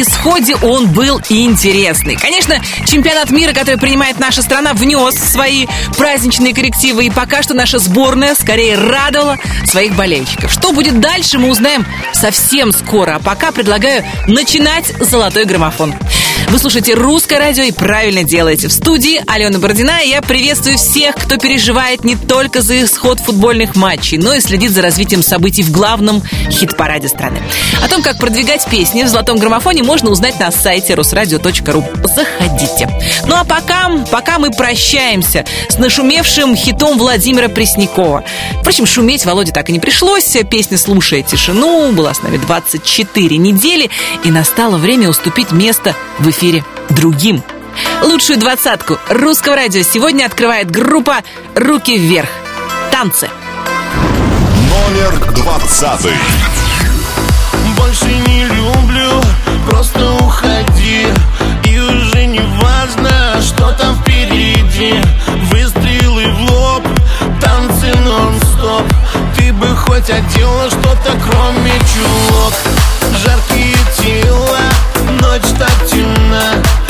исходе он был интересный. Конечно, чемпионат мира, который принимает наша страна, внес свои праздничные коррективы, и пока что наша сборная скорее радовала своих болельщиков. Что будет дальше, мы узнаем совсем скоро, а пока предлагаю начинать «Золотой граммофон». Вы слушаете «Русское радио» и правильно делаете. В студии Алена Бородина, и я приветствую всех, кто переживает не только за исход футбольных матчей, но и следит за развитием событий в главном хит-параде страны. О том, как продвигать песни в «Золотом граммофоне» можно узнать на сайте русрадио.ру. Заходите. Ну а пока, пока мы прощаемся с нашумевшим хитом Владимира Преснякова. Впрочем, шуметь Володе так и не пришлось. Песня «Слушая тишину» была с нами 24 недели, и настало время уступить место в эфире другим. Лучшую двадцатку русского радио сегодня открывает группа «Руки вверх». Танцы. Номер двадцатый. Больше не люблю, просто уходи И уже не важно, что там впереди Выстрелы в лоб, танцы нон-стоп Ты бы хоть одела что-то, кроме чулок Жаркие тела, ночь так темна И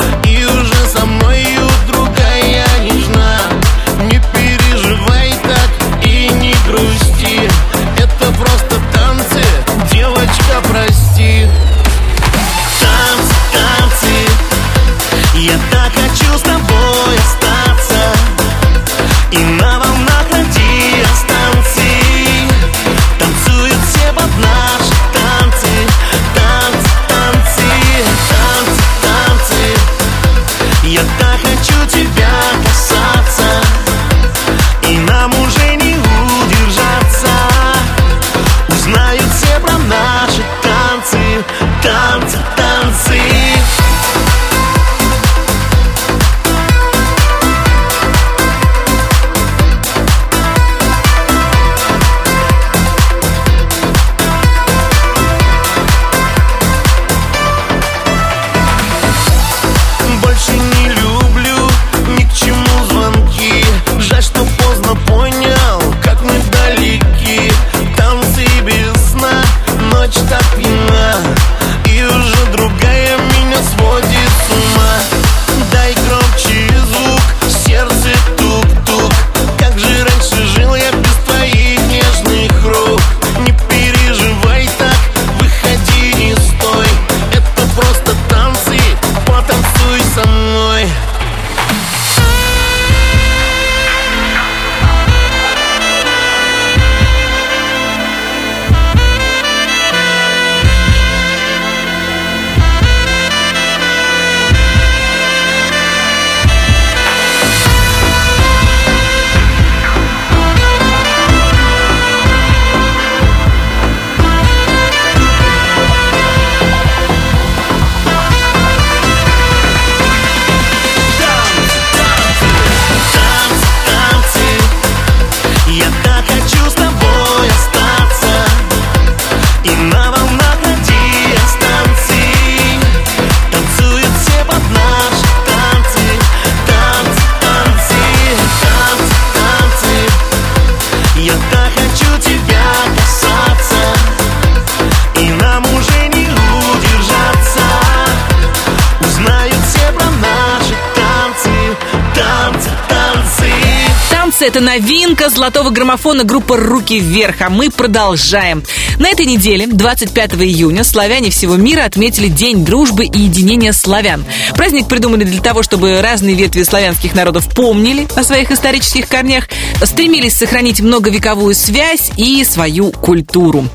новинка золотого граммофона группы «Руки вверх», а мы продолжаем. На этой неделе, 25 июня, славяне всего мира отметили День дружбы и единения славян. Праздник придумали для того, чтобы разные ветви славянских народов помнили о своих исторических корнях, стремились сохранить многовековую связь и свою культуру.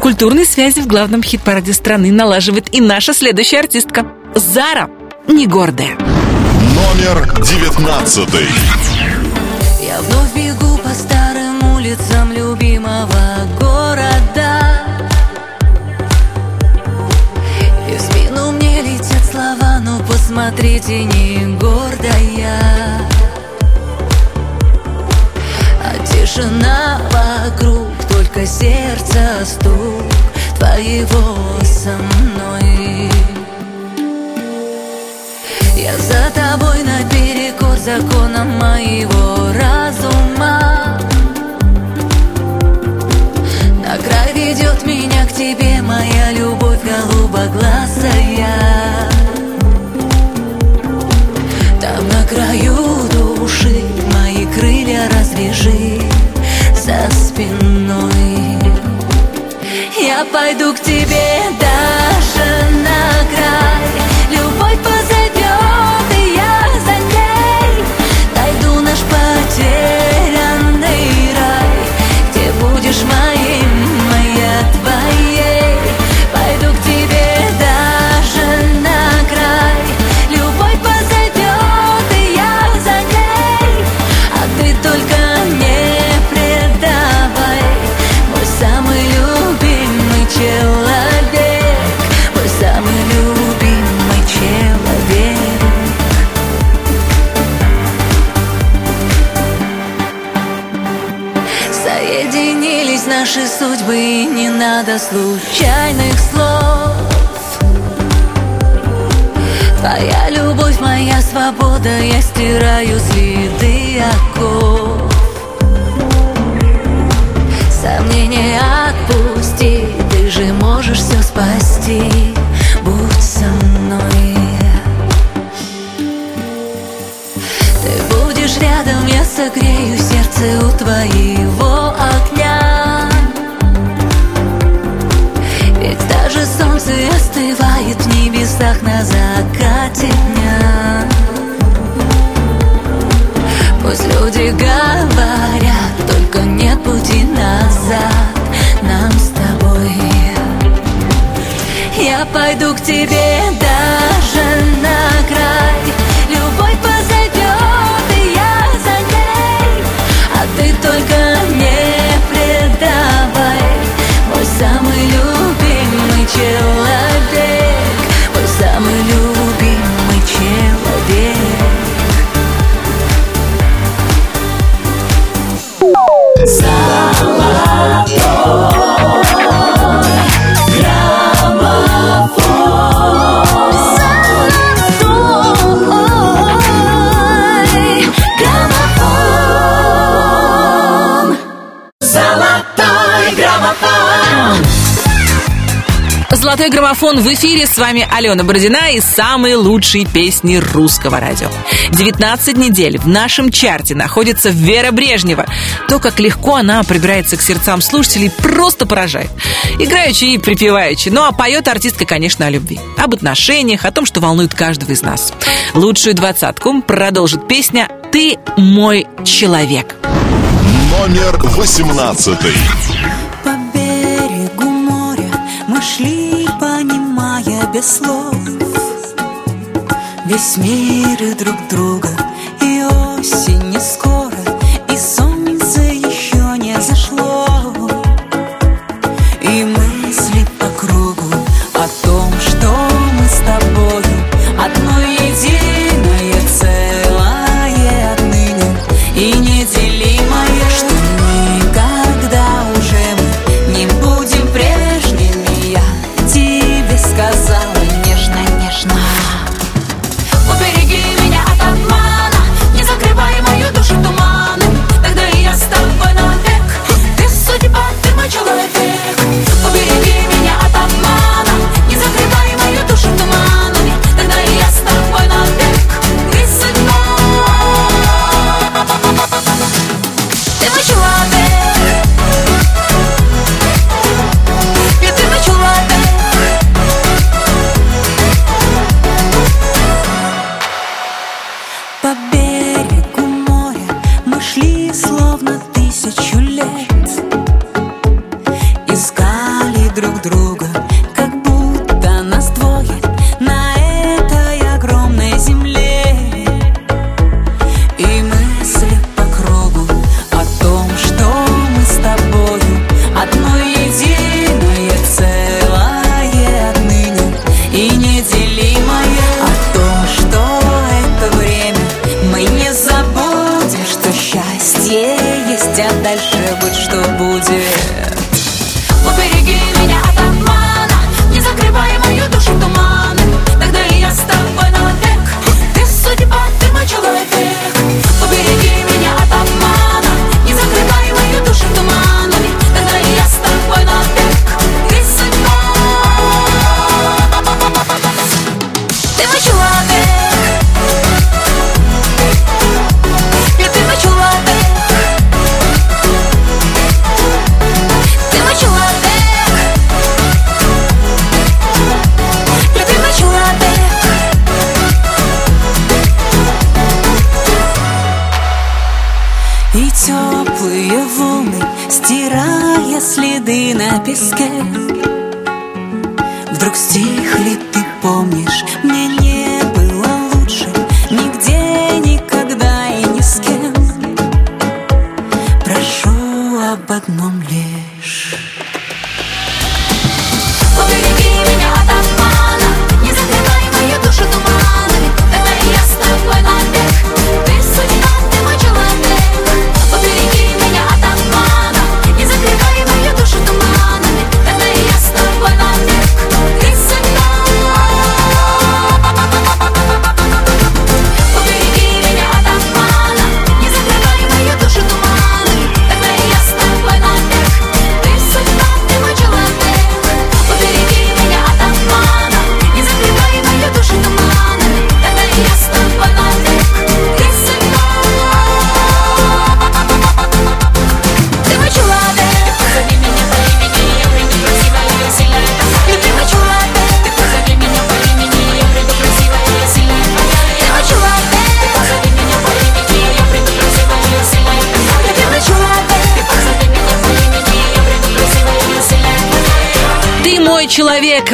Культурные связи в главном хит-параде страны налаживает и наша следующая артистка — Зара, не гордая. Номер девятнадцатый. Я вновь бегу улицам любимого города. И в спину мне летят слова, ну посмотрите, не гордая А тишина вокруг, только сердце стук Твоего со мной. Я за тобой наперекор законам моего разума тебе моя любовь голубоглазая. Там на краю души мои крылья развяжи за спиной. Я пойду к тебе стираю следы оков. Сомнения отпусти Ты же можешь все спасти. Будь со мной. Ты будешь рядом, я согрею сердце у твоего назад нам с тобой. Я пойду к тебе даже Золотой граммофон в эфире. С вами Алена Бородина и самые лучшие песни русского радио. 19 недель в нашем чарте находится Вера Брежнева. То, как легко она прибирается к сердцам слушателей, просто поражает. Играючи и припеваючи. Ну а поет артистка, конечно, о любви. Об отношениях, о том, что волнует каждого из нас. Лучшую двадцатку продолжит песня «Ты мой человек». Номер восемнадцатый. По берегу моря мы шли, без слов. Весь мир и друг друга,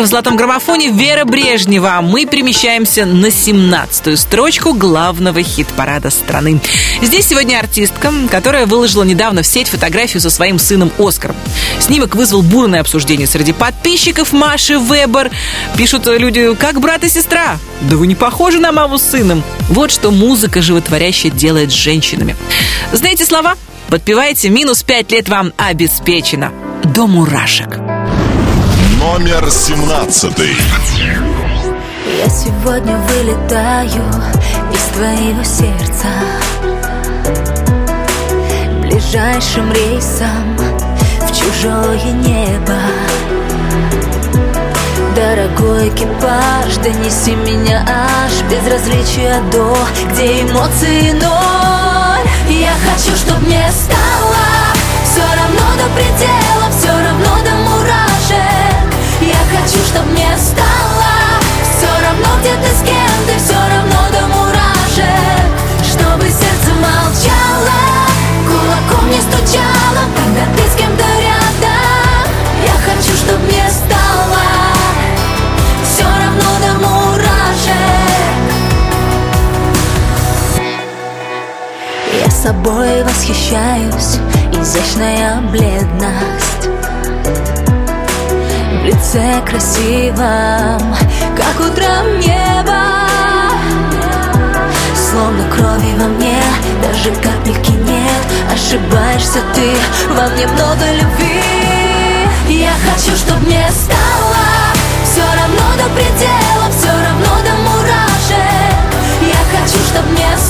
в золотом граммофоне Вера Брежнева. Мы перемещаемся на 17-ю строчку главного хит-парада страны. Здесь сегодня артистка, которая выложила недавно в сеть фотографию со своим сыном Оскаром. Снимок вызвал бурное обсуждение среди подписчиков Маши Вебер. Пишут люди, как брат и сестра. Да вы не похожи на маму с сыном. Вот что музыка животворящая делает с женщинами. Знаете слова? Подпевайте, минус 5 лет вам обеспечено. До мурашек. Номер 17. Я сегодня вылетаю из твоего сердца. Ближайшим рейсом в чужое небо. Дорогой экипаж, донеси меня аж Безразличия до, где эмоции ноль. Я хочу, чтоб мне стало все равно до предела Все хочу, чтоб мне стало все равно, где ты с кем ты Все равно до мурашек. Чтобы сердце молчало Кулаком не стучало Когда ты с кем-то рядом. Я хочу, чтоб мне стало Все равно до мурашек. Я собой восхищаюсь Изящная бледность лице красивом Как утром небо. Словно крови во мне Даже капельки нет. Ошибаешься ты Во мне много любви. Я хочу, чтоб мне стало Все равно до предела Все равно до мурашек. Я хочу, чтоб мне стало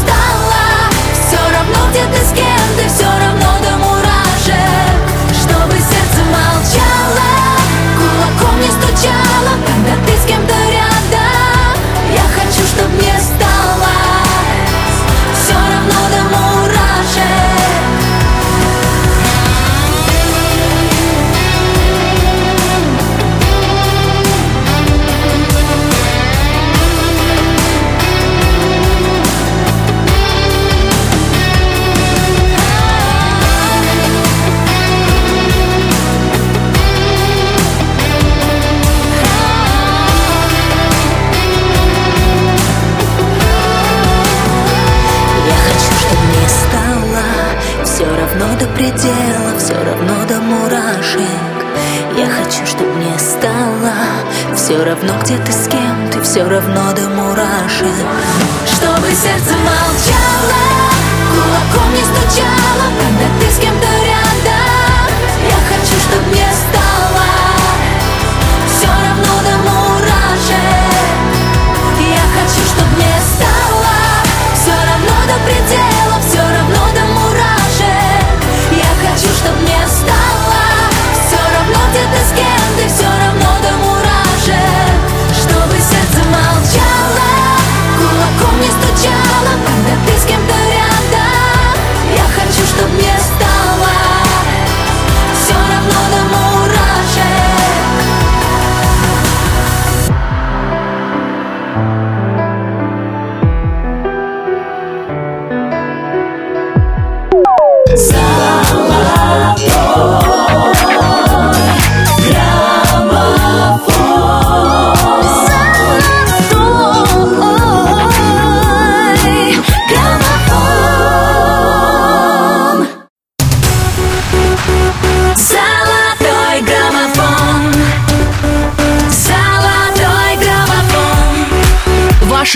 Когда ты равно, где ты с кем ты Все равно до мурашек. Чтобы сердце молчало Кулаком не стучало Когда ты с кем-то рядом. Я хочу, чтобы мне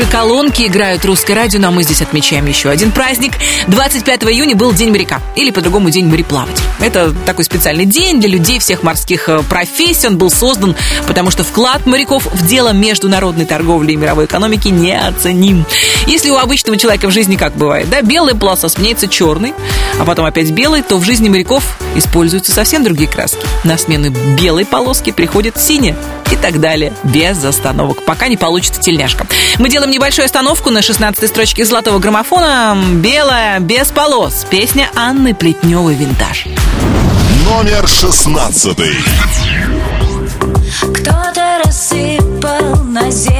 Ваши колонки играют русское радио, но мы здесь отмечаем еще один праздник. 25 июня был День моряка, или по-другому День мореплавателя. Это такой специальный день для людей всех морских э, профессий. Он был создан, потому что вклад моряков в дело международной торговли и мировой экономики неоценим. Если у обычного человека в жизни как бывает, да, белая полоса сменяется черной, а потом опять белой, то в жизни моряков используются совсем другие краски. На смену белой полоски приходит синяя и так далее, без остановок, пока не получится тельняшка. Мы делаем небольшую остановку на 16-й строчке золотого граммофона «Белая, без полос». Песня Анны Плетневой «Винтаж». Номер шестнадцатый. Кто-то рассыпал на землю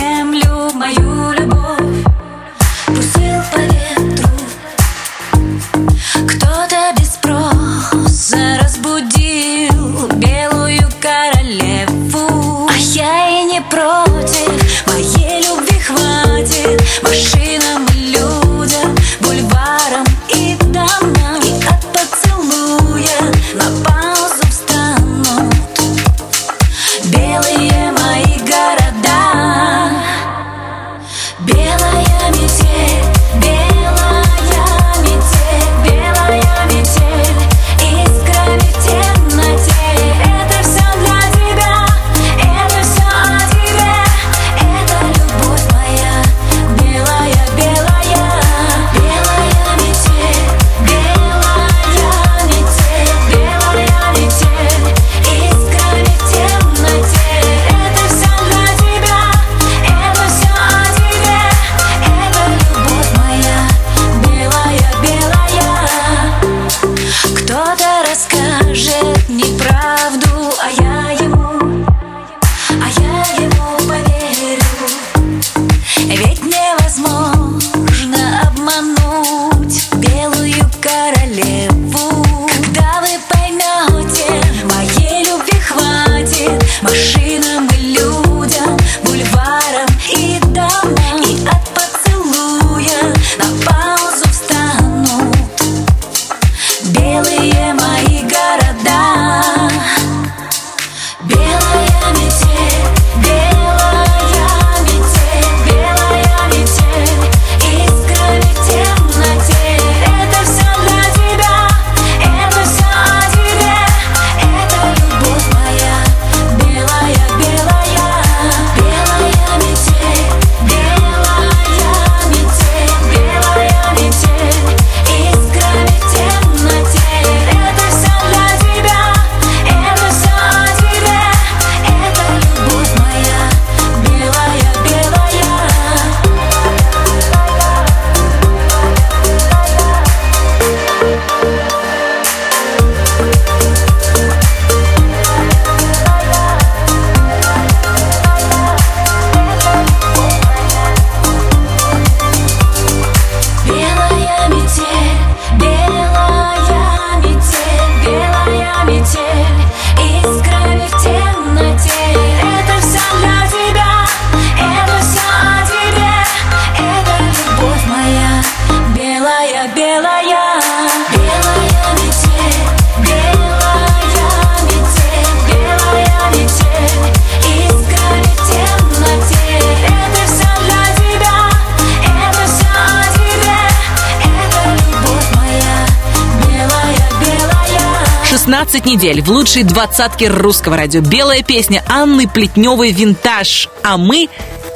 недель в лучшей двадцатке русского радио. Белая песня Анны Плетневой «Винтаж». А мы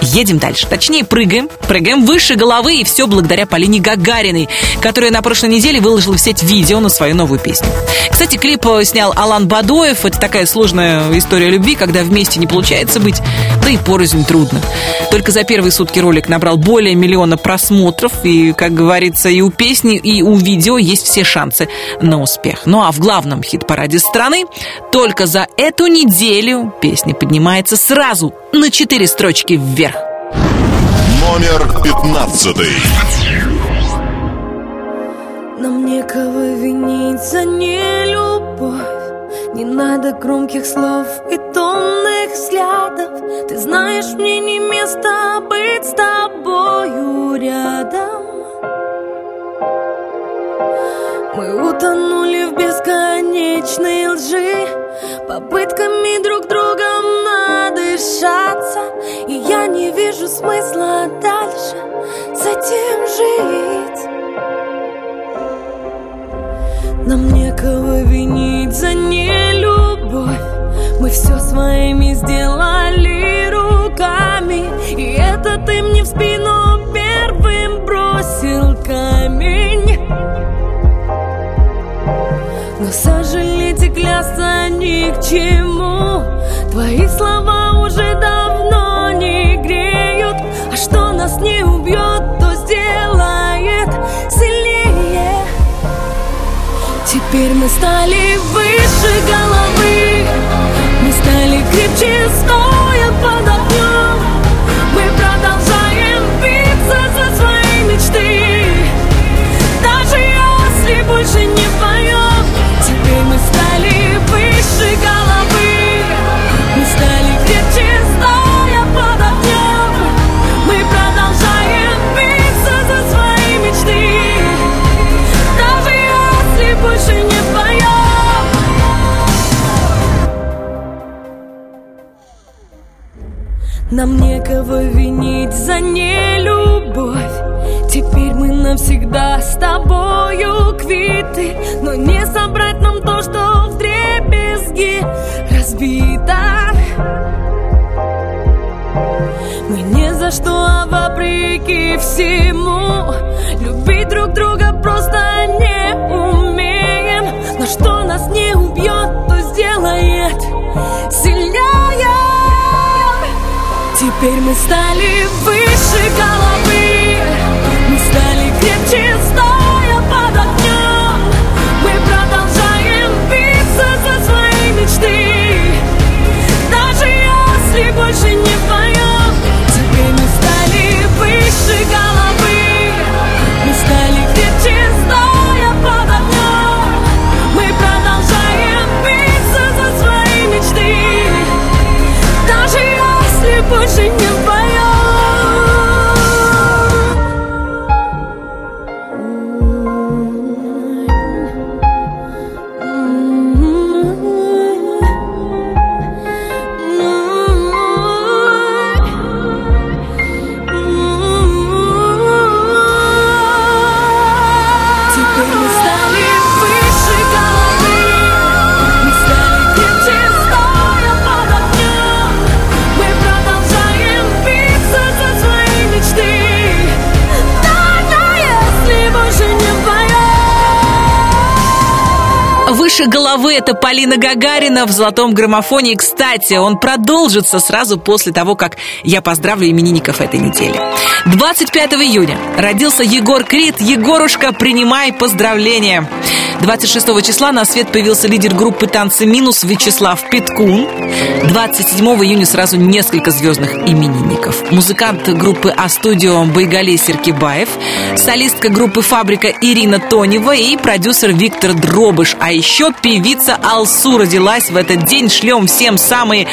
едем дальше. Точнее, прыгаем. Прыгаем выше головы, и все благодаря Полине Гагариной, которая на прошлой неделе выложила в сеть видео на свою новую песню. Кстати, клип э, снял Алан Бадоев. Это такая сложная история любви, когда вместе не получается быть, да и порознь трудно. Только за первые сутки ролик набрал более миллиона просмотров, и, как говорится, и у песни, и у видео есть все шансы на успех. Ну а в главном хит-параде страны только за эту неделю песня поднимается сразу на четыре строчки вверх. Номер пятнадцатый. Нам некого винить за нелюбовь. Не надо громких слов и томных взглядов. Ты знаешь, мне не место быть с тобою рядом. Мы утонули в бесконечной лжи. Попытками друг другом прощаться И я не вижу смысла дальше с этим жить. Нам некого винить за нелюбовь. Мы все своими сделали руками И это ты мне в спину первым бросил камень. Но сожалеть и клясться ни к чему. Твои слова уже давно не греют. А что нас не убьет, то сделает сильнее. Теперь мы стали выше головы. Мы стали крепче, стоя Нам некого винить за нелюбовь. Теперь мы навсегда с тобою квиты. Но не собрать нам то, что в дребезги разбито. Мы ни за что, а вопреки всему Теперь мы стали выше головы. Мы стали крепче, стоя под огнем Мы продолжаем биться за свои мечты. Даже если больше не вдвоем Теперь мы стали выше головы Выше головы это Полина Гагарина в золотом граммофоне. И, кстати, он продолжится сразу после того, как я поздравлю именинников этой недели. 25 июня родился Егор Крид. Егорушка, принимай поздравления. 26 числа на свет появился лидер группы «Танцы минус» Вячеслав Петкун. 27 июня сразу несколько звездных именинников. Музыкант группы А-студио Байгали Серкибаев, солистка группы «Фабрика» Ирина Тонева и продюсер Виктор Дробыш. А еще певица Алсу родилась в этот день. Шлем всем самые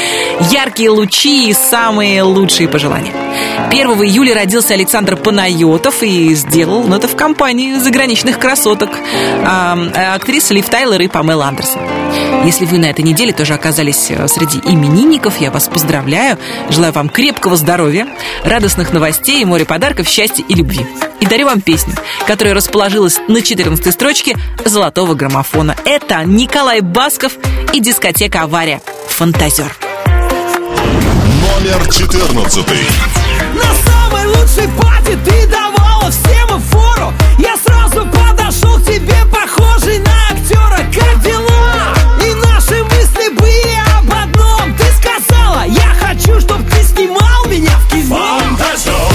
яркие лучи и самые лучшие пожелания. 1 июля родился Александр Панайотов и сделал ну, это в компании заграничных красоток. А, актрисы Лив Тайлер и Памела Андерсон. Если вы на этой неделе тоже оказались э, среди именинников, я вас поздравляю. Желаю вам крепкого здоровья, радостных новостей, море подарков, счастья и любви. И дарю вам песню, которая расположилась на 14 строчке золотого граммофона. Это Николай Басков и дискотека «Авария». Фантазер. Номер 14. На самой лучшей пати ты давала всем фору Я сразу подошел к тебе, похожий на актера Как дела? Фантазер Ты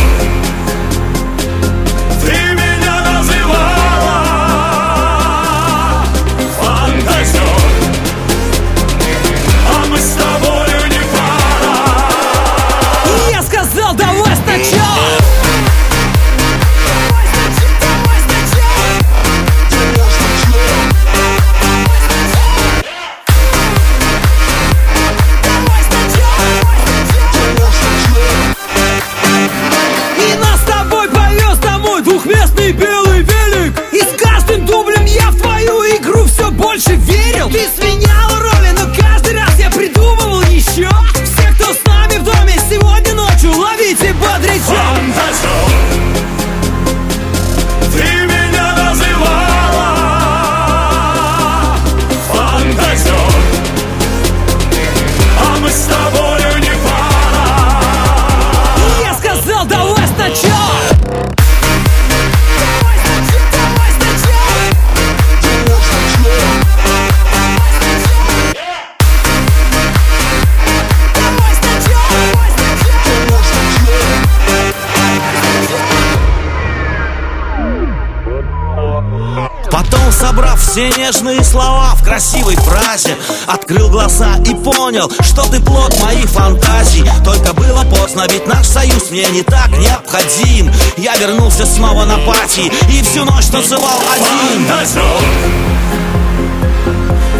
все нежные слова в красивой фразе. Открыл глаза и понял, что ты плод моих фантазий. Только было поздно, ведь наш союз мне не так необходим. Я вернулся снова на пати и всю ночь танцевал один. Фантазер,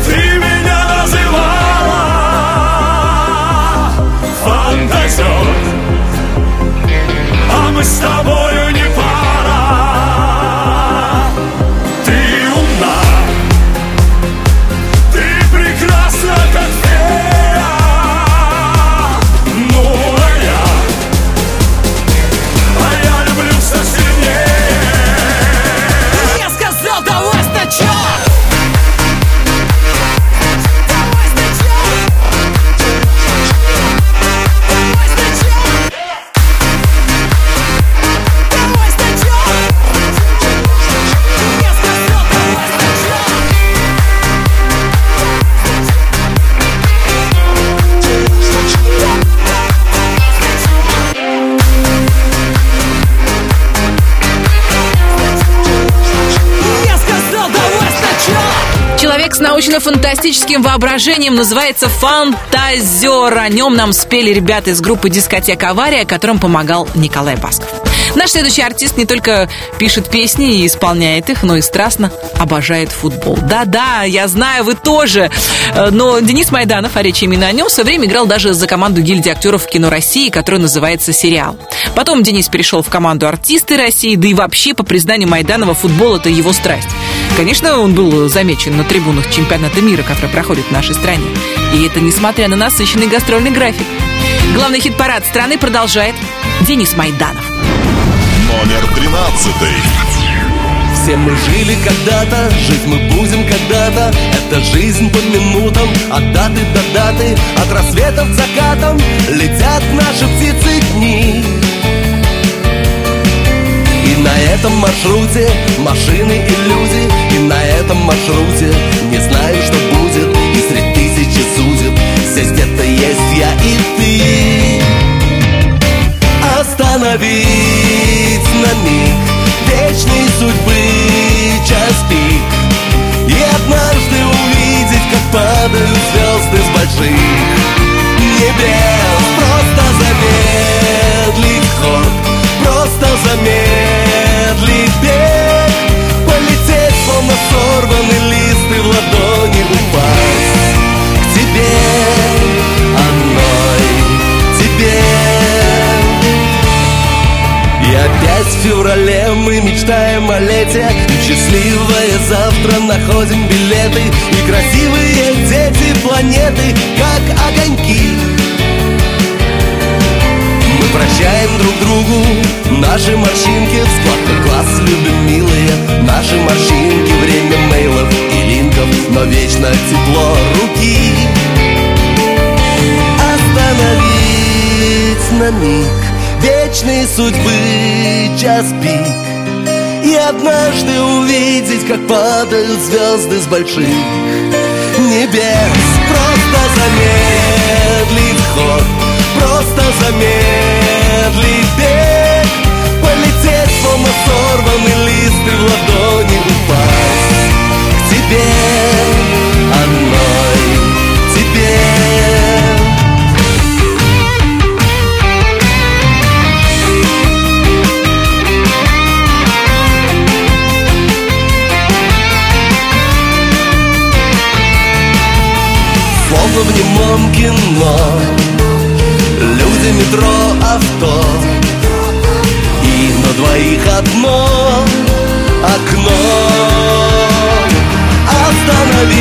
ты меня называла Фантазер, а мы с тобою не пара с научно-фантастическим воображением называется фантазер. О нем нам спели ребята из группы «Дискотека Авария», которым помогал Николай Басков. Наш следующий артист не только пишет песни и исполняет их, но и страстно обожает футбол. Да-да, я знаю, вы тоже. Э, Но Денис Майданов, а речь именно о нем, в время играл даже за команду гильдии актеров кино России, которая называется «Сериал». Потом Денис перешел в команду «Артисты России», да и вообще, по признанию Майданова, футбол – это его страсть. Конечно, он был замечен на трибунах чемпионата мира, который проходит в нашей стране. И это несмотря на насыщенный гастрольный график. Главный хит-парад страны продолжает Денис Майданов. Номер тринадцатый. Все мы жили когда-то, жить мы будем когда-то Это жизнь по минутам, от даты до даты От рассветов к закатам летят наши птицы дни на этом маршруте машины и люди И на этом маршруте не знаю, что будет И среди тысячи судеб здесь где-то есть я и ты. Остановить на миг вечной судьбы час пик И однажды увидеть, как падают звезды с больших небес. Просто замедлить ход, просто замедлить бег Полететь, словно сорванный лист и в ладони упасть. К тебе, одной тебе. И опять в феврале мы мечтаем о лете. И счастливое завтра находим билеты. И красивые дети планеты, как огоньки прощаем друг другу наши морщинки. Складках глаз любим милые Наши морщинки, время мейлов и линков Но вечно тепло руки. Остановить на миг вечной судьбы час пик. И однажды увидеть, как падают звезды с больших небес. Просто замедлить ход, замедлить бег. Полететь, словно сорванный лист и в ладони упасть. К тебе, одной тебе. Словно в немом кино Люди, метро, авто. И на двоих одно окно. Остановить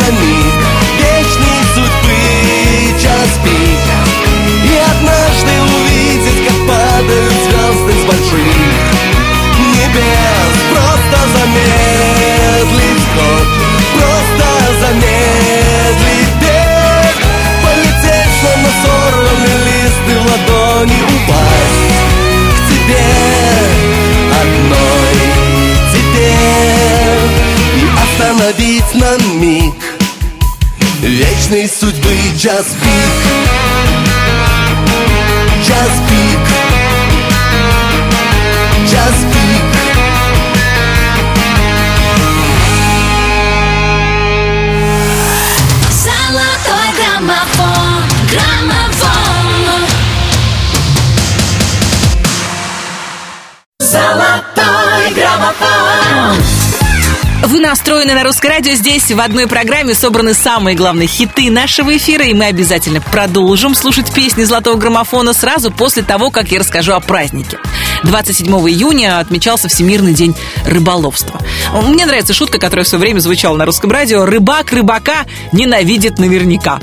на миг Вечной судьбы час пик. И однажды увидеть, как падают звезды с больших небес. Просто замедлить ход Просто замедлить остановить на миг. Вечной судьбы час пик. Час пик. Час пик Вы настроены на русское радио. Здесь в одной программе собраны самые главные хиты нашего эфира, и мы обязательно продолжим слушать песни золотого граммофона сразу после того, как я расскажу о празднике. 27 июня отмечался Всемирный день рыболовства. Мне нравится шутка, которая в свое время звучала на русском радио. Рыбак рыбака ненавидит наверняка.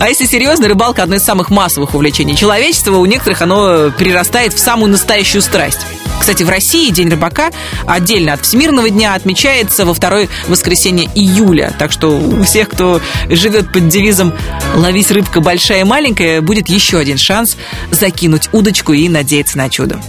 А если серьезно, рыбалка одно из самых массовых увлечений человечества. У некоторых оно перерастает в самую настоящую страсть. Кстати, в России День рыбака отдельно от Всемирного дня отмечается во второе воскресенье июля. Так что у всех, кто живет под девизом «Ловись рыбка большая и маленькая», будет еще один шанс закинуть удочку и надеяться на чудо.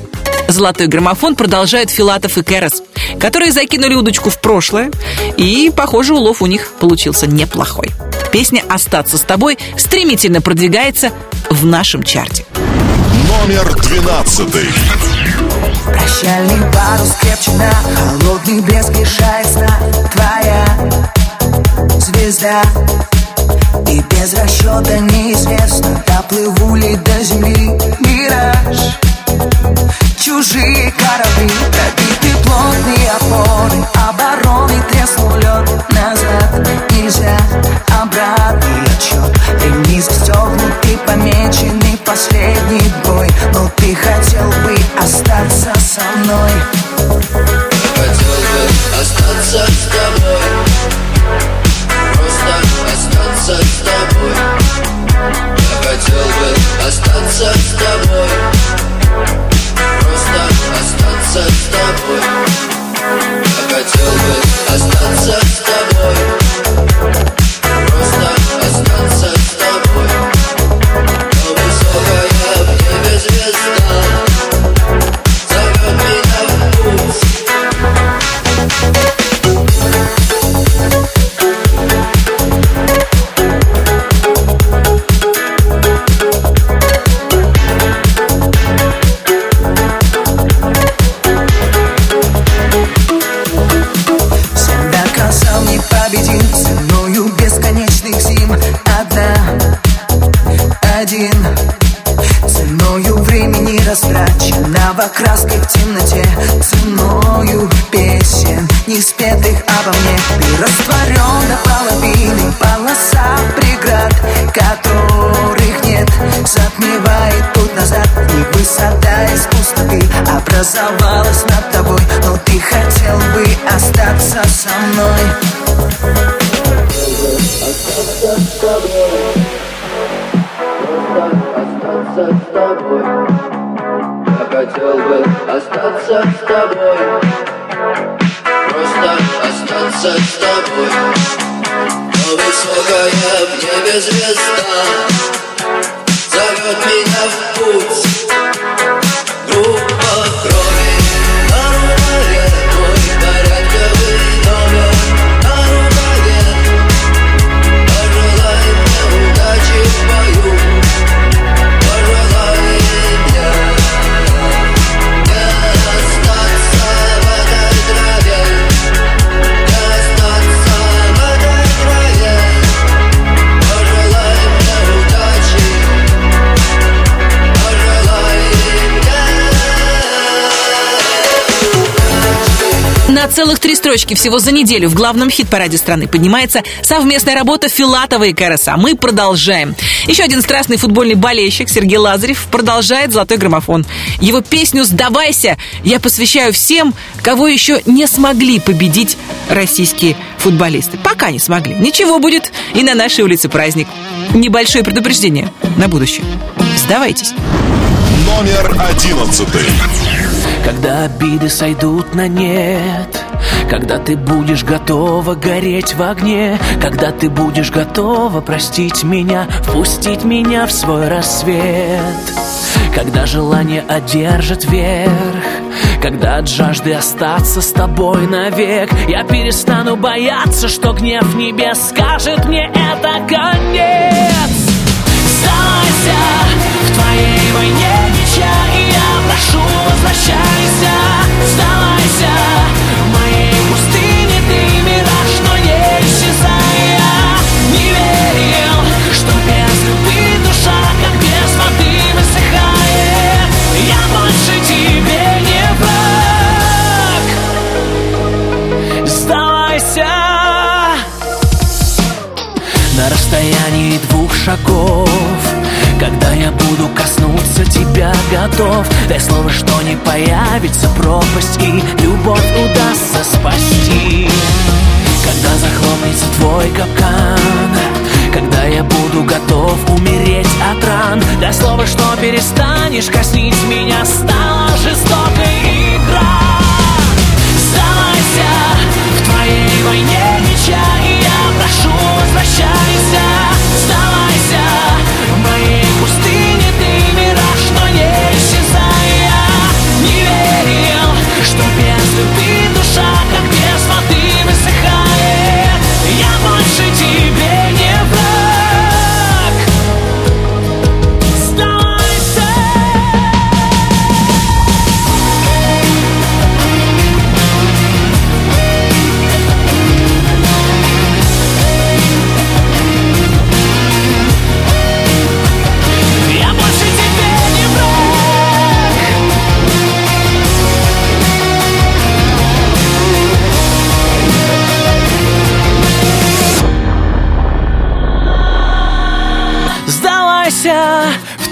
Золотой граммофон продолжают Филатов и Керас, которые закинули удочку в прошлое, и, похоже, улов у них получился неплохой. Песня «Остаться с тобой» стремительно продвигается в нашем чарте. Номер двенадцатый. Прощальный парус крепчина Холодный блеск лишает сна Твоя звезда. И без расчета неизвестно Доплыву ли до земли мираж. Чужие корабли Пробиты плотные опоры Обороны треснул лед Назад нельзя Обратный отчет Ремни застегнуты Помеченный последний бой ты хотел бы остаться со мной? Хотел бы остаться с тобой. Просто остаться с тобой. Я хотел бы остаться с тобой. Просто остаться с тобой. Я хотел бы остаться с тобой растраченного краской в темноте Ценою песен, не спетых обо мне. Ты растворен до половины полоса преград Которых нет, затмевает путь назад И высота из пустоты образовалась над тобой. Но ты хотел бы остаться со мной. Остаться с тобой. Я хотел бы остаться с тобой. Просто остаться с тобой. Но высокая в небе звезда Зовет меня в путь целых три строчки всего за неделю в главном хит-параде страны поднимается совместная работа Филатова и Караса. Мы продолжаем. Еще один страстный футбольный болельщик Сергей Лазарев продолжает «Золотой граммофон». Его песню «Сдавайся» я посвящаю всем, кого еще не смогли победить российские футболисты. Пока не смогли. Ничего будет и на нашей улице праздник. Небольшое предупреждение на будущее. Сдавайтесь. Номер одиннадцатый. Когда обиды сойдут на нет Когда ты будешь готова гореть в огне Когда ты будешь готова простить меня Впустить меня в свой рассвет Когда желание одержит верх Когда от жажды остаться с тобой навек Я перестану бояться, что гнев небес Скажет мне это конец Сдавайся в твоей войне я прошу, возвращайся, вставайся. В моей пустыне ты мираж, но не исчезая. Не верил, что без любви душа, как без воды высыхает. Я больше тебе не враг. Сдавайся. На расстоянии двух шагов когда я буду коснуться тебя готов Дай слово, что не появится пропасть И любовь удастся спасти. Когда захлопнется твой капкан Когда я буду готов умереть от ран Дай слово, что перестанешь коснить меня Стала жестокой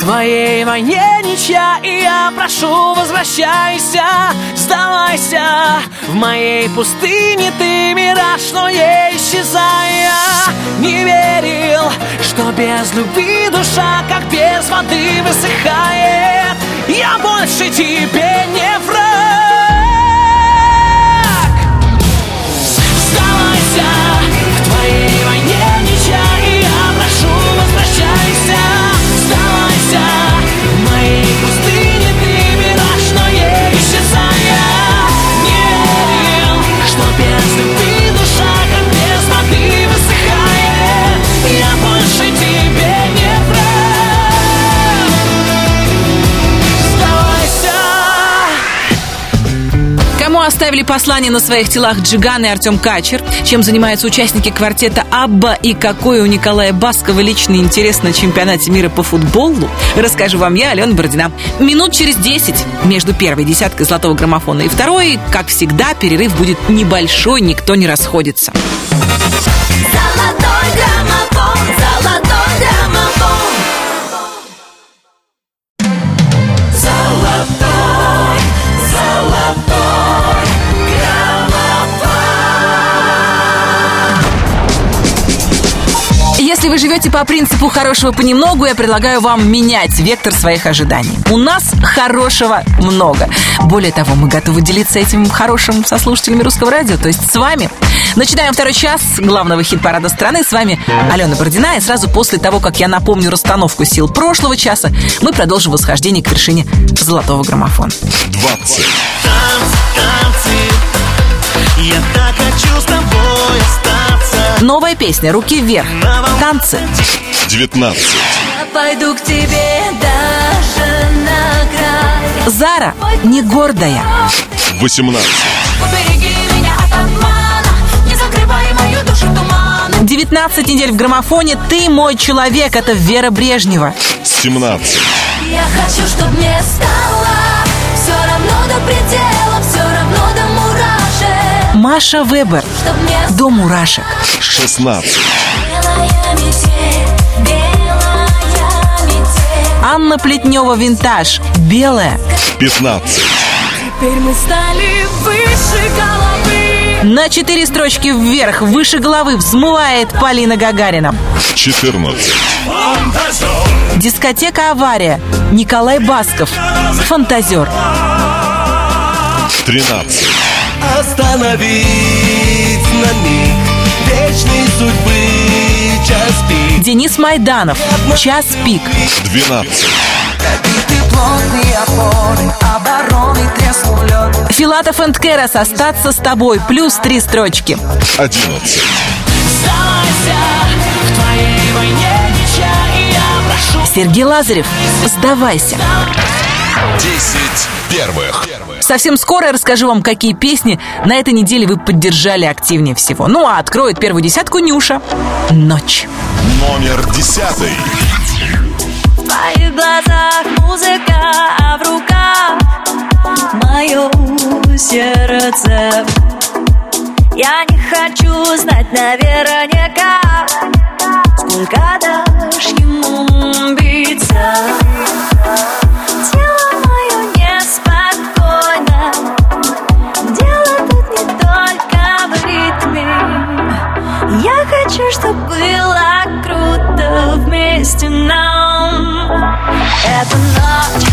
Твоей войне ничья И я прошу, возвращайся Сдавайся. В моей пустыне Ты мираж, но не исчезая. Не верил, что без любви душа Как без воды высыхает оставили послание на своих телах Джиган и Артем Качер, чем занимаются участники квартета Абба и какой у Николая Баскова личный интерес на чемпионате мира по футболу, расскажу вам я, Алена Бородина. Минут через 10 между первой десяткой золотого граммофона и второй, как всегда, перерыв будет небольшой, никто не расходится. Золотой граммофон, золотой граммофон. Живете по принципу хорошего понемногу, я предлагаю вам менять вектор своих ожиданий. У нас хорошего много. Более того, мы готовы делиться этим хорошим со слушателями русского радио, то есть с вами. Начинаем второй час главного хит-парада страны. С вами Алена Бородина. И сразу после того, как я напомню расстановку сил прошлого часа, мы продолжим восхождение к вершине золотого граммофона. 20. танцы Я так хочу с тобой остаться Новая песня «Руки вверх». Танцы. 19. Я пойду к тебе даже на край. Зара не гордая. 18. Убереги меня от обмана, не закрывай мою душу туманом. 19 недель в граммофоне «Ты мой человек» — это Вера Брежнева. 17. Я хочу, чтобы мне стало все равно до предела, все. Маша Вебер. До мурашек. 16. белая метель, белая метель. Анна Плетнева «Винтаж». Белая. 15. Теперь мы стали выше головы. На четыре строчки вверх, выше головы взмывает Полина Гагарина. 14. Дискотека «Авария». Николай Басков. Фантазер. 13. Остановить на миг Вечной судьбы час пик Денис Майданов. Час пик. 12. Ты плотные опоры, обороны треснул лед Филатов энд Керас. Остаться с тобой. Плюс три строчки. 11. Сдавайся в твоей войне ничья И я прошу Сергей Лазарев. Сдавайся. 10 первых. Совсем скоро я расскажу вам, какие песни на этой неделе вы поддержали активнее всего. Ну а откроет первую десятку Нюша. Ночь. Номер 10. В твоих глазах музыка, а в руках мое сердце. Я не хочу знать наверняка, когда ж ему биться хочу, чтоб было круто вместе нам? Эта ночь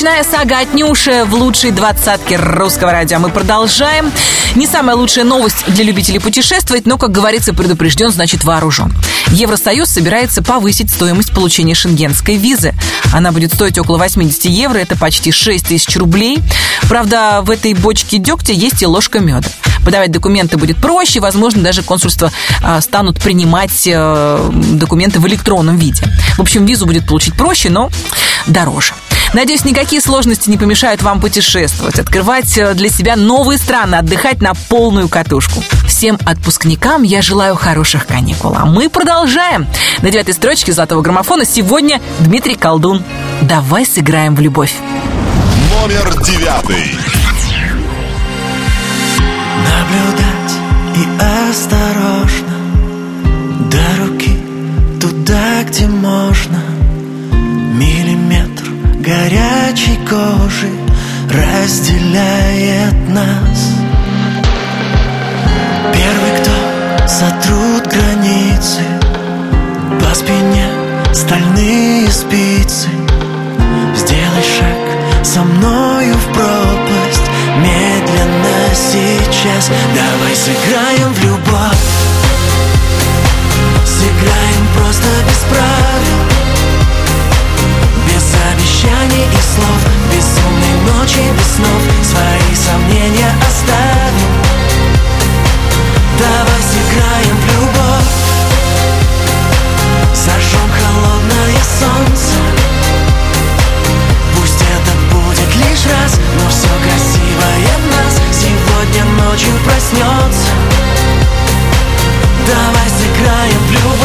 Ночная сага от Нюши в лучшей двадцатке русского радио. Мы продолжаем. Не самая лучшая новость для любителей путешествовать, но, как говорится, предупрежден, значит вооружен. Евросоюз собирается повысить стоимость получения шенгенской визы. Она будет стоить около 80 евро, это почти 6 тысяч рублей. Правда, в этой бочке дегтя есть и ложка меда. Подавать документы будет проще, возможно, даже консульства а, станут принимать э, документы в электронном виде. В общем, визу будет получить проще, но дороже. Надеюсь, никакие сложности не помешают вам путешествовать, открывать э, для себя новые страны, отдыхать на полную катушку. Всем отпускникам я желаю хороших каникул. А мы продолжаем. На девятой строчке золотого граммофона сегодня Дмитрий Колдун. Давай сыграем в любовь. Номер девятый. Наблюдать и осторожно До руки туда, где можно горячей кожи Разделяет нас. Первый, кто сотрут границы По спине стальные спицы. Сделай шаг со мною в пропасть Медленно сейчас. Давай сыграем в любовь. Сыграем просто без правил обещаний и слов. Безумной ночи, без снов. Свои сомнения оставим. Давай сыграем в любовь. Зажжем холодное солнце. Пусть это будет лишь раз Но все красивое в нас. Сегодня ночью проснется Давай сыграем в любовь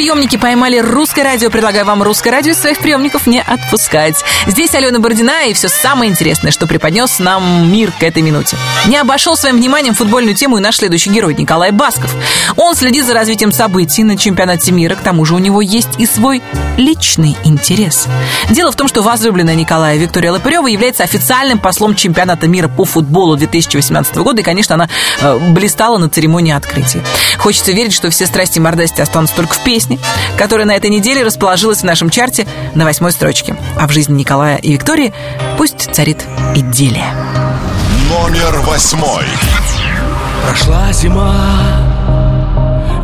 приемники поймали русское радио. Предлагаю вам русское радио из своих приемников не отпускать. Здесь Алена Бородина и все самое интересное, что преподнес нам мир к этой минуте. Не обошел своим вниманием футбольную тему и наш следующий герой Николай Басков. Он следит за развитием событий на чемпионате мира. К тому же у него есть и свой личный интерес. Дело в том, что возлюбленная Николая Виктория Лопырева является официальным послом чемпионата мира по футболу 2018 года. И, конечно, она э, блистала на церемонии открытия. Хочется верить, что все страсти и мордасти останутся только в песне, которая на этой неделе расположилась в нашем чарте на восьмой строчке. А в жизни Николая и Виктории пусть царит идиллия. Номер восьмой. Прошла зима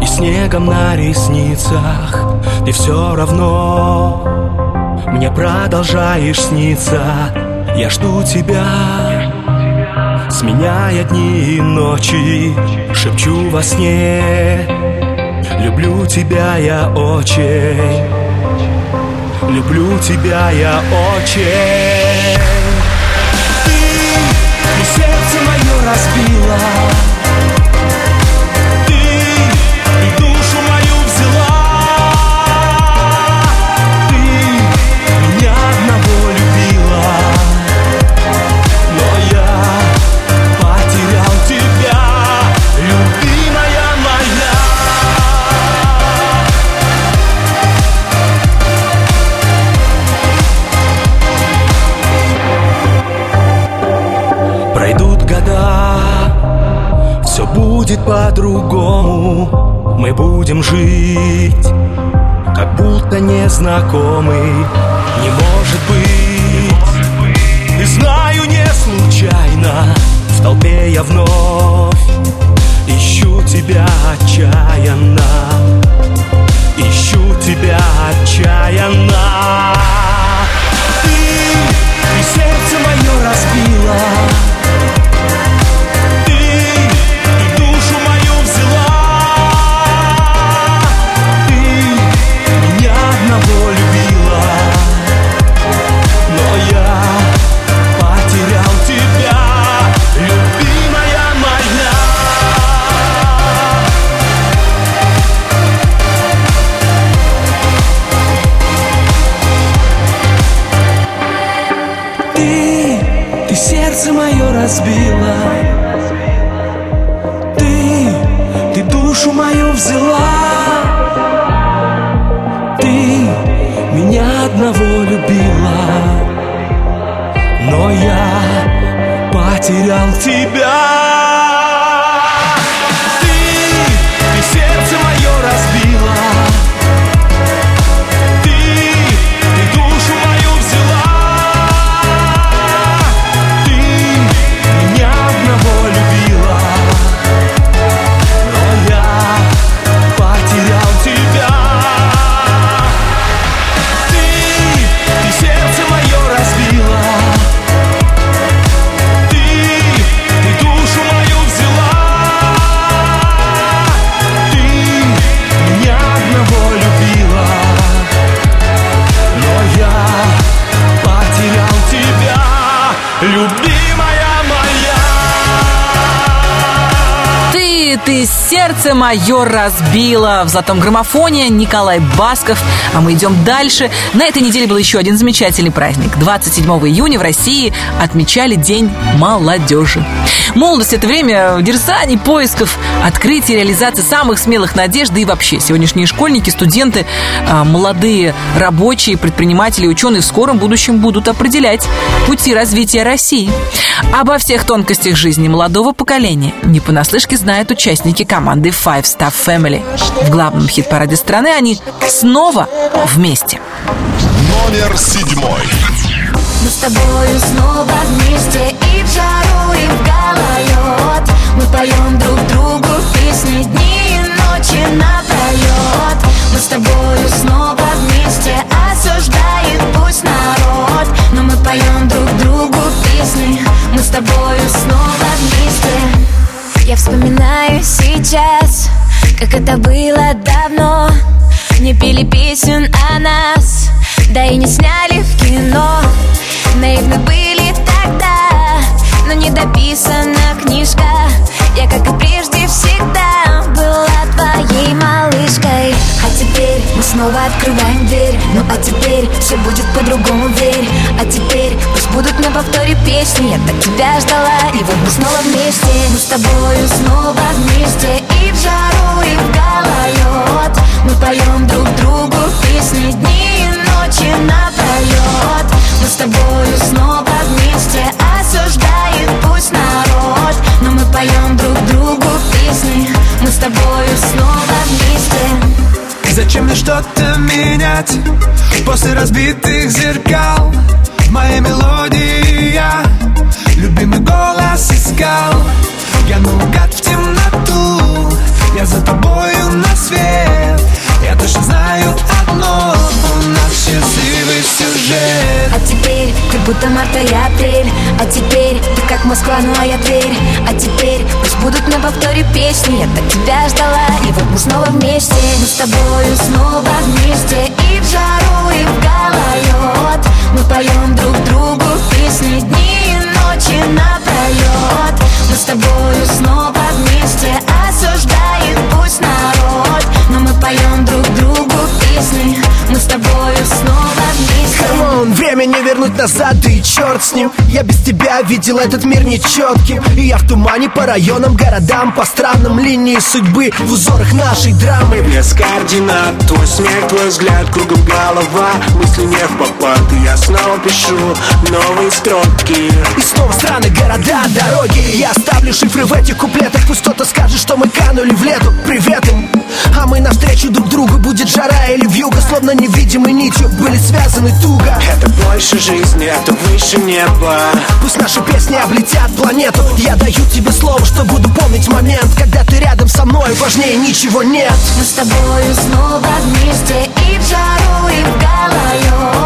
И снегом на ресницах Ты все равно Мне продолжаешь сниться Я жду тебя Сменяя дни и ночи Шепчу во сне Люблю тебя я очень. Люблю тебя я очень по-другому. Мы будем жить, как будто незнакомый Не может быть, и знаю не случайно В толпе я вновь ищу тебя отчаянно. Ищу тебя отчаянно сердце мое разбила В золотом граммофоне Николай Басков. А мы идем дальше. На этой неделе был еще один замечательный праздник. 27 июня в России отмечали День молодежи. Молодость – это время дерзаний, поисков, открытий, реализации самых смелых надежд Да и вообще, сегодняшние школьники, студенты, а, молодые рабочие, предприниматели, ученые В скором будущем будут определять пути развития России. Обо всех тонкостях жизни молодого поколения не понаслышке знают участники команды Five Star Family. В главном хит-параде страны они снова вместе. Номер седьмой. Мы с тобою снова вместе и в жару, как это было давно. Не пели песен о нас, да и не сняли в кино. Наивны были тогда, но не дописана книжка. Я, как и прежде, всегда была твоей малышкой. А теперь снова открываем дверь. Ну а теперь все будет по-другому, верь. А теперь пусть будут на повторе песни. Я так тебя ждала, и вот мы снова вместе. Мы с тобою снова вместе Гололед. Мы поем друг другу песни Дни и ночи напролет Мы с тобою снова вместе Осуждает пусть народ. Но мы поем друг другу песни. Мы с тобою снова вместе. Зачем мне что-то менять После разбитых зеркал? В моей мелодии я Любимый голос искал. Я наугад в темноту Я за тобою на свет. Я точно знаю одно У нас счастливый сюжет. А теперь ты будто марта и апрель А теперь ты как Москва, ну а я Тверь А теперь пусть будут на повторе песни. Я так тебя ждала, и вот мы снова вместе. Мы с тобою снова вместе. И в жару, и в гололед Мы поем друг другу песни Дни и ночи напролет Мы с тобою снова вместе Осуждает пусть народ. Но мы поем друг другу песни. Мы с тобою снова вместе. Come on, время не вернуть назад, да и черт с ним. Я без тебя видел этот мир нечетким И я в тумане по районам, городам По странам. Линии судьбы В узорах нашей драмы. Без координат, твой смех, твой взгляд Кругом голова, мысли не в попад И я снова пишу новые строки. И снова страны, города, дороги. Я оставлю шифры в этих куплетах Пусть кто-то скажет, что мы канули в лету. Привет им. А мы навстречу друг другу. Будет жара или вьюга Словно невидимой нитью. Были связаны туго. Это больше жизни, это выше неба. Пусть наши песни облетят планету. Я даю тебе слово, что буду помнить момент. Когда ты рядом со мной, важнее ничего нет. Мы с тобою снова вместе. И в жару, и в гололед Мы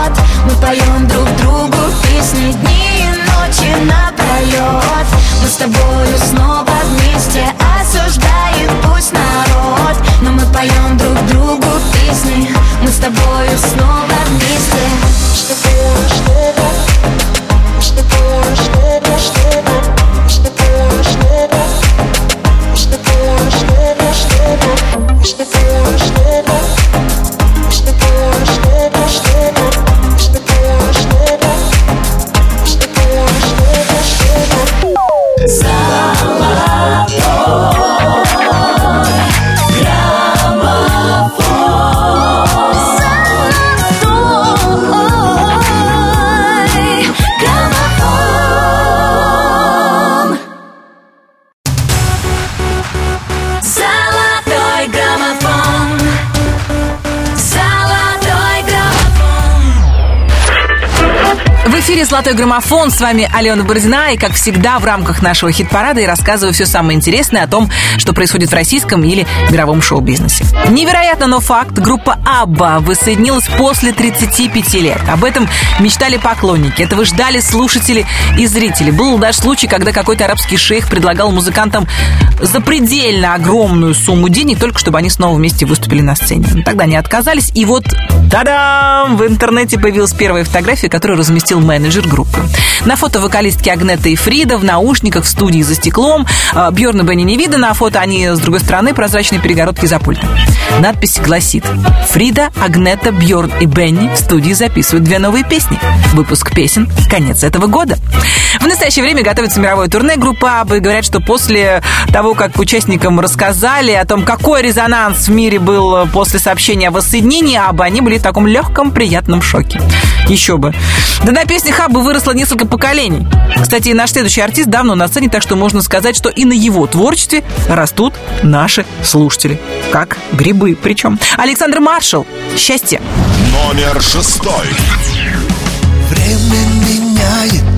поем друг другу песни Дни и ночи напролет Мы с тобою снова вместе Осуждает пусть народ. Но мы поем друг другу песни Мы с тобою снова вместе. Что было, что было Что было, что было, что было Что было, «Золотой граммофон». С вами Алена Бородина. И, как всегда, в рамках нашего хит-парада я рассказываю все самое интересное о том, что происходит в российском или мировом шоу-бизнесе. Невероятно, но факт. Группа «Абба» воссоединилась после 35 лет. Об этом мечтали поклонники. Этого ждали слушатели и зрители. Был даже случай, когда какой-то арабский шейх предлагал музыкантам запредельно огромную сумму денег, только чтобы они снова вместе выступили на сцене. Но Тогда они отказались. И вот, та-дам! В интернете появилась первая фотография, которую разместил менеджер группы. На фото вокалистки Агнета и Фрида в наушниках в студии за стеклом. Бьорна Бенни не видно на фото, они с другой стороны прозрачные перегородки за пультом. Надпись гласит «Фрида, Агнета, Бьорн и Бенни в студии записывают две новые песни. Выпуск песен – конец этого года». В настоящее время готовится мировое турне группы Абы. Говорят, что после того, как участникам рассказали о том, какой резонанс в мире был после сообщения о воссоединении Абы, они были в таком легком, приятном шоке. Еще бы. Да на песнях Абы выросло несколько поколений. Кстати, и наш следующий артист давно на сцене, так что можно сказать, что и на его творчестве растут наши слушатели. Как грибы причем. Александр Маршал. Счастье. Номер шестой. Время меняет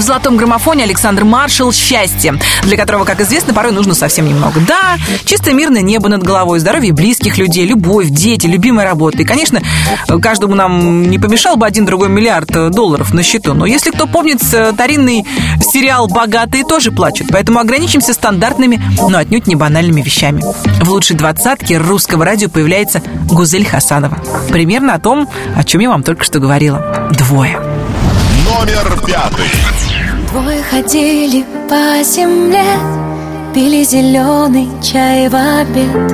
В золотом граммофоне Александр Маршал «Счастье», для которого, как известно, порой нужно совсем немного. Да, чисто мирное небо над головой, здоровье близких людей, любовь, дети, любимая работа. И, конечно, каждому нам не помешал бы один-другой миллиард э, долларов на счету. Но если кто помнит, э, старинный сериал «Богатые» тоже плачут. Поэтому ограничимся стандартными, но отнюдь не банальными вещами. В лучшей двадцатке русского радио появляется Гузель Хасанова. Примерно о том, о чем я вам только что говорила. Двое. Номер пятый. Двое ходили по земле, пили зеленый чай в обед.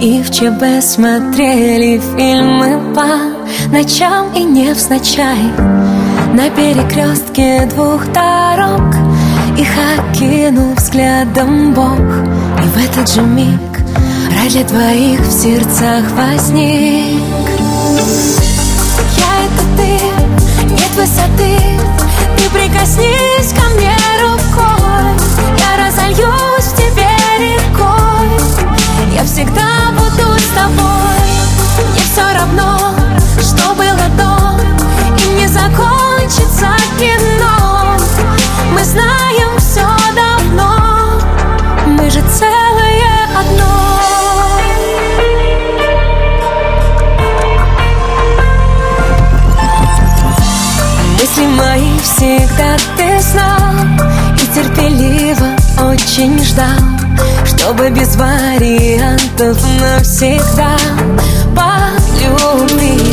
И в ЧБ смотрели фильмы по ночам и невзначай. На перекрестке двух дорог Их окинул взглядом Бог. И в этот же миг рай для двоих в сердцах возник. Я это ты, нет высоты. Ты прикоснись ко мне рукой. Я разольюсь в тебе рекой. Я всегда буду с тобой. Мне все равно, что было до И не закончится кино. Мы знаем все давно. Мы же целое одно Мысли мои всегда ты знал И терпеливо очень ждал Чтобы без вариантов навсегда полюбить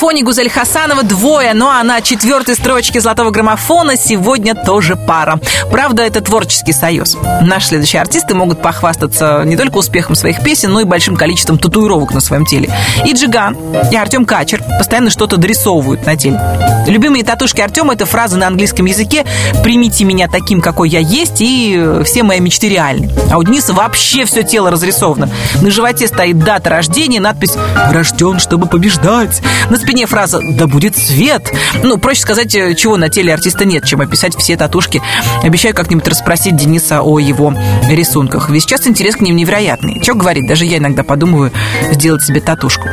граммофоне Гузель Хасанова двое, ну а на четвертой строчке золотого граммофона сегодня тоже пара. Правда, это творческий союз. Наши следующие артисты могут похвастаться не только успехом своих песен, но и большим количеством татуировок на своем теле. И Джиган, и Артем Качер постоянно что-то дорисовывают на теле. Любимые татушки Артема – это фразы на английском языке «примите меня таким, какой я есть, и все мои мечты реальны». А у Дениса вообще все тело разрисовано. На животе стоит дата рождения, надпись «Рожден, чтобы побеждать». На спине фраза «Да будет свет». Ну, проще сказать, э, чего на теле артиста нет, чем описать все татушки. Обещаю как-нибудь расспросить Дениса о его рисунках. Ведь сейчас интерес к ним невероятный. Че говорить, даже я иногда подумываю сделать себе татушку.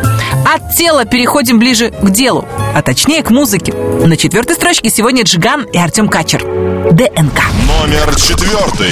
От тела переходим ближе к делу, а точнее к музыке. На четвертой строчке сегодня Джиган и Артем Качер. ДНК. Номер четвертый.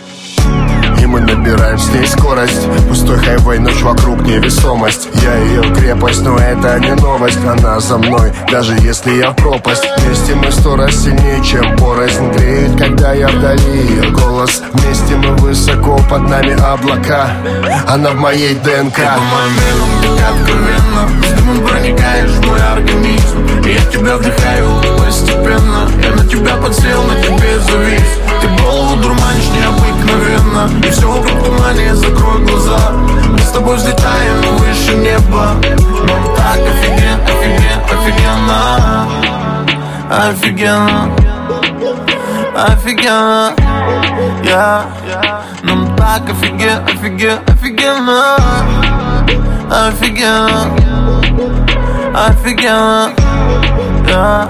Мы набираем с ней скорость. Пустой хайвей, ночь вокруг невесомость. Я ее крепость, но это не новость. Она за мной, даже если я в пропасть. Вместе мы сто раз сильнее, чем порознь. Греет, когда я вдали ее голос. Вместе мы высоко, под нами облака. Она в моей ДНК. Ты по так откровенно С дымом проникаешь в мой организм. Я тебя вдыхаю постепенно Я на тебя подсел, на тебе завис. Ты голову дурманишь необыкновенно. И все вокруг тумане, закрой глаза. Мы с тобой взлетаем выше неба. Нам так офиген, офиген, офигенно. Офигенно Офигенно Я. Нам так офиген, офиген, офигенно. Офигенно Офигенно Я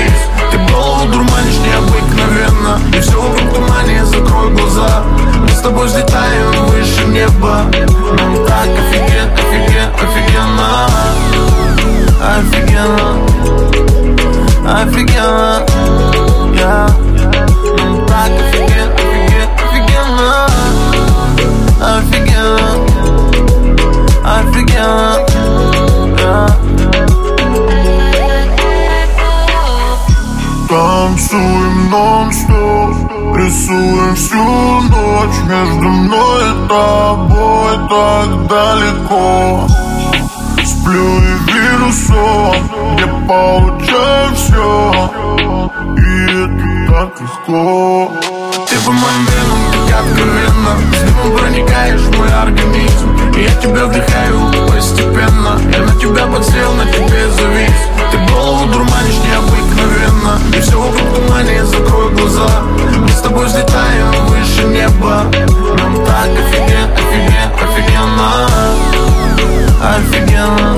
голову дурманишь необыкновенно И все вокруг тумане, закрой глаза. Мы с тобой взлетаем выше неба Нам так офиген, офиген, офигенно. Офигенно. Офигенно. Я. Нам так офиген, офиген, офигенно. Офигенно. Офигенно Танцуем нон-стоп Рисуем всю ночь. Между мной и тобой так далеко. Сплю и вижу сон Где получаю все И это так легко. Ты по моим венам, как откровенно. С дымом проникаешь в мой организм. И я тебя вдыхаю постепенно. Я на тебя подсел, на тебе завис Ты голову дурманишь необыкновенно. И все вокруг тумане, закрой глаза. Мы с тобой взлетаем выше неба. Нам так офиген, офиген, офигенно. Офигенно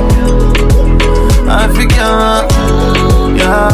Офигенно Я,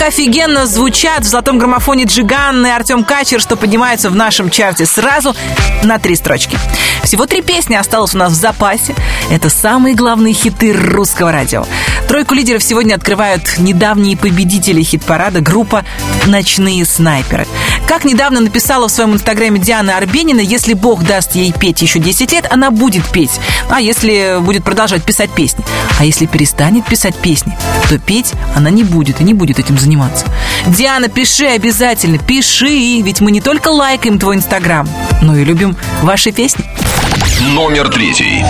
Так офигенно звучат в золотом граммофоне Джиган и Артем Качер, что поднимаются в нашем чарте сразу на три строчки. Всего три песни осталось у нас в запасе. Это самые главные хиты русского радио. Тройку лидеров сегодня открывают недавние победители хит-парада группа «Ночные снайперы». Как недавно написала в своем инстаграме Диана Арбенина, если Бог даст ей петь еще 10 лет, она будет петь. А если будет продолжать писать песни? А если перестанет писать песни, то петь она не будет и не будет этим заниматься. Диана, пиши обязательно, пиши, ведь мы не только лайкаем твой инстаграм, но и любим ваши песни. Номер третий.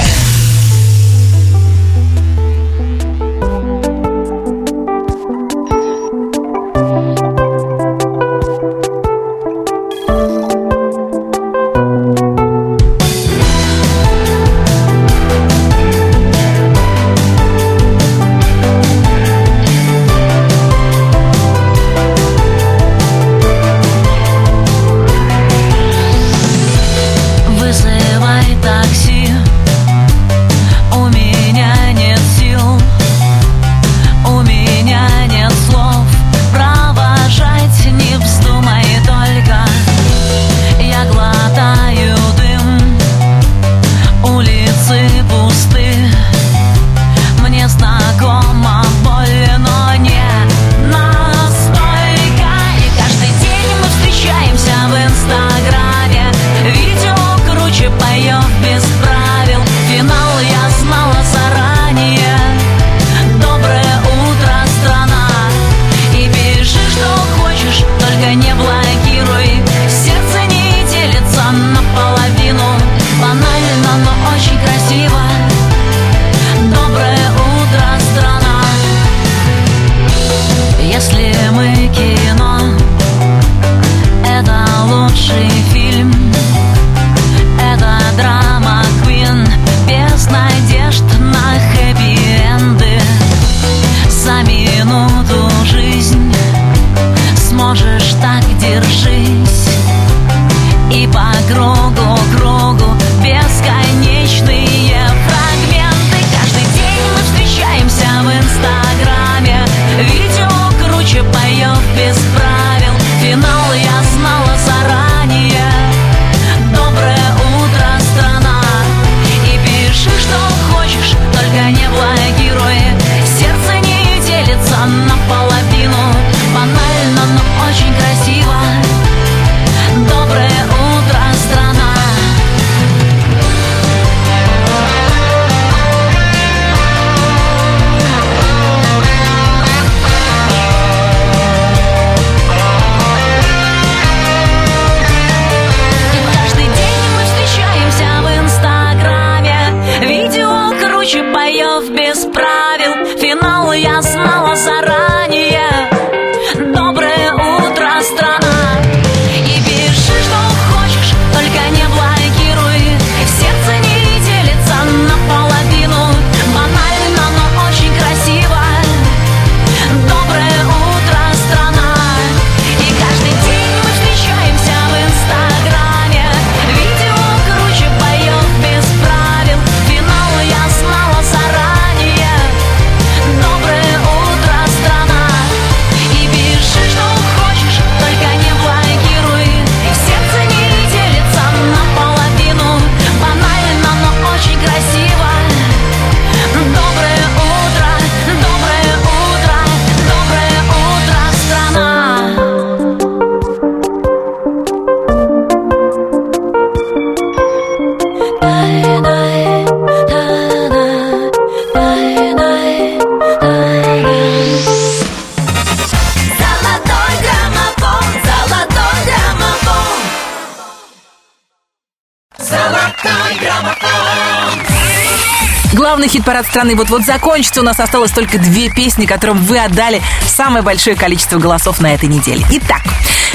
Хит-парад страны вот-вот закончится. У нас осталось только две песни, которым вы отдали самое большое количество голосов на этой неделе. Итак,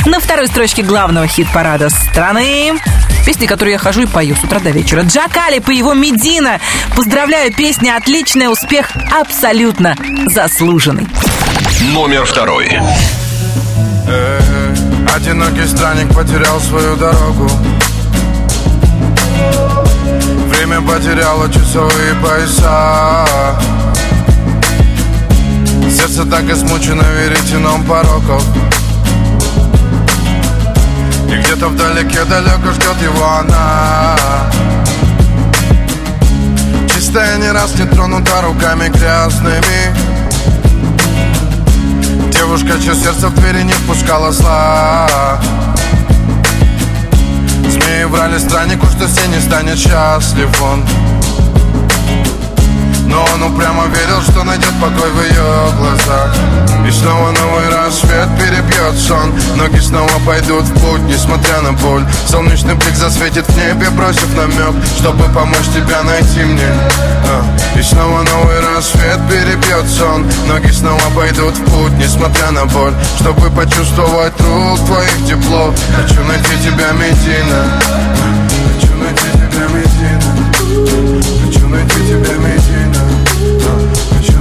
на второй строчке главного хит-парада страны песни, которую я хожу и пою с утра до вечера. Джакали по его Медина. Поздравляю, песня отличная, успех абсолютно заслуженный. Номер второй. Э, Одинокий странник потерял свою дорогу Время потеряло часовые пояса. Сердце так измучено веретеном пороков. И где-то вдалеке далеко ждет его она. Чистая не раз не тронута руками грязными. Девушка, чье сердце в двери не впускала зла Змеи врали страннику, что все не станет счастлив он Но он упрямо верил, что найдет покой в ее глазах. И снова новый рассвет перебьет сон. Ноги снова пойдут в путь, несмотря на боль. Солнечный блик засветит в небе, бросив намек Чтобы помочь тебя найти мне. А, И снова новый рассвет перебьет сон. Ноги снова пойдут в путь, несмотря на боль. Чтобы почувствовать рук твоих тепло Хочу найти тебя, Медина. Хочу найти тебя, Медина. Хочу найти тебя, Медина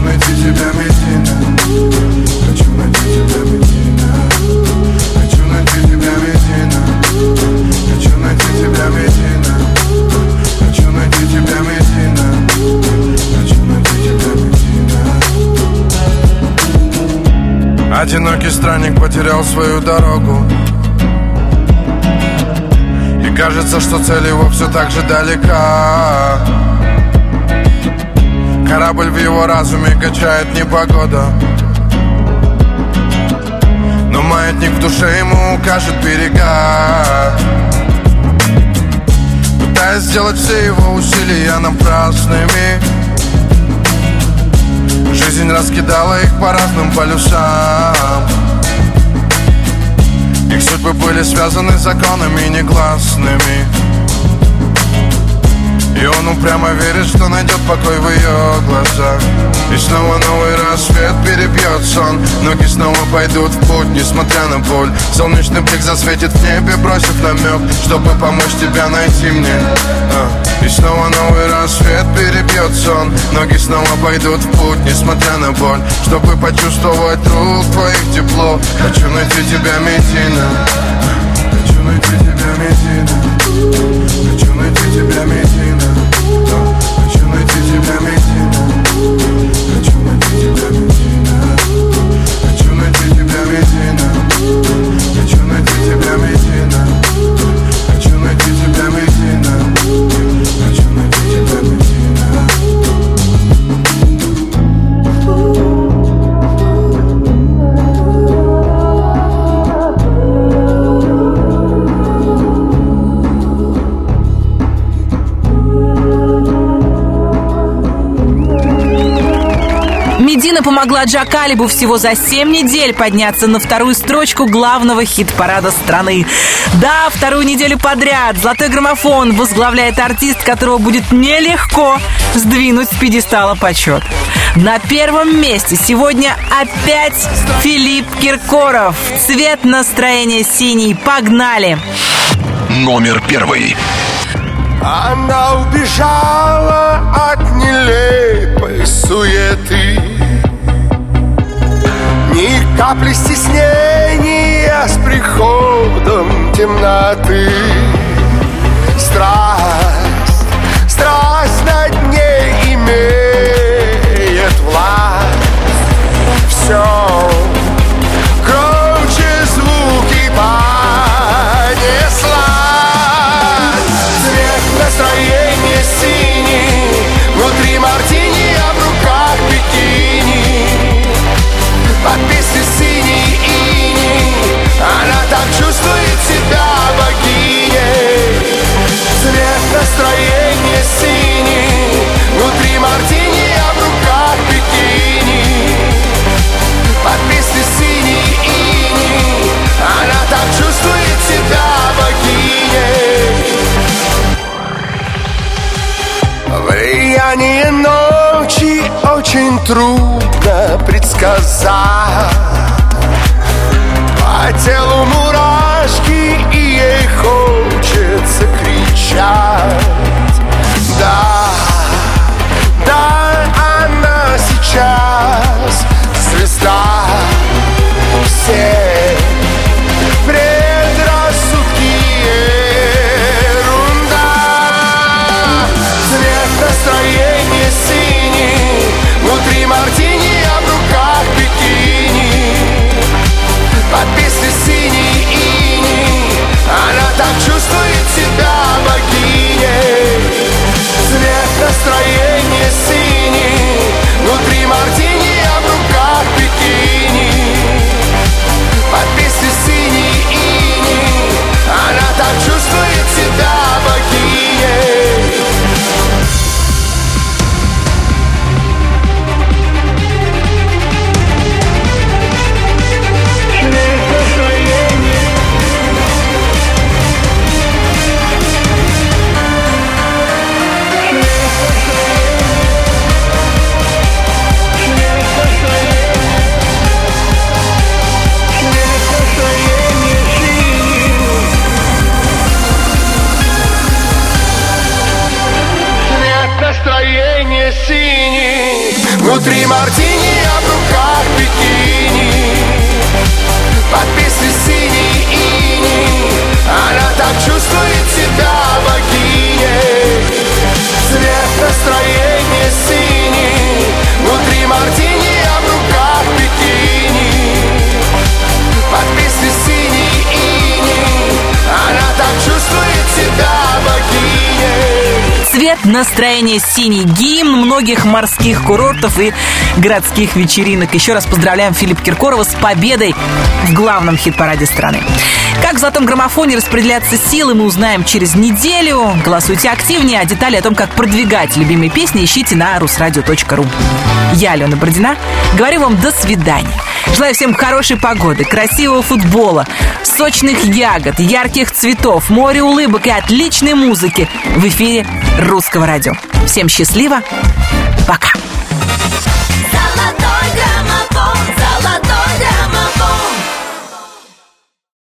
найти тебя, Медина Хочу найти тебя, Медина Хочу найти тебя, Медина Хочу найти тебя, Медина Хочу найти тебя, Медина Хочу найти тебя, Медина Одинокий странник потерял свою дорогу. И кажется, что цель его все так же далека Корабль в его разуме качает непогода. Но маятник в душе ему укажет берега. Пытаясь сделать все его усилия напрасными. Жизнь раскидала их по разным полюсам. Их судьбы были связаны законами негласными И он упрямо верит, что найдет покой в ее глазах. И снова новый рассвет перебьет сон. Ноги снова пойдут в путь, несмотря на боль. Солнечный блик засветит в небе, бросив намек Чтобы помочь тебя найти мне. А, И снова новый рассвет перебьет сон. Ноги снова пойдут в путь, несмотря на боль. Чтобы почувствовать рук твоих тепло Хочу найти тебя, Медина найти тебя, Медина Хочу найти тебя, Медина Хочу найти тебя, Медина Медина помогла Джакалибу всего за 7 недель подняться на вторую строчку главного хит-парада страны. Да, вторую неделю подряд «Золотой граммофон» возглавляет артист, которого будет нелегко сдвинуть с пьедестала почет. На первом месте сегодня опять Филипп Киркоров. Цвет настроения синий. Погнали! Номер первый. Она убежала от нелепой суеты Ни капли стеснения с приходом темноты. Страсть, страсть над ней имеет власть. Все громче звуки понесла Цвет настроения чувствует себя богиней. Цвет настроения синий. Внутри мартини, а в руках бикини. Под песню синий ини Она так чувствует себя богиней. Влияние ночи очень трудно предсказать. По телу мурашки и ей хочется синий Внутри мартини, Цвет настроения синий. Гимн многих морских курортов и городских вечеринок. Еще раз поздравляем Филипп Киркорова с победой в главном хит-параде страны. Как в золотом граммофоне распределяться силы, мы узнаем через неделю. Голосуйте активнее, а детали о том, как продвигать любимые песни, ищите на rusradio.ru. Я, Алена Бородина, говорю вам до свидания. Желаю всем хорошей погоды, красивого футбола, сочных ягод, ярких цветов, моря улыбок и отличной музыки в эфире Русского радио. Всем счастливо, пока!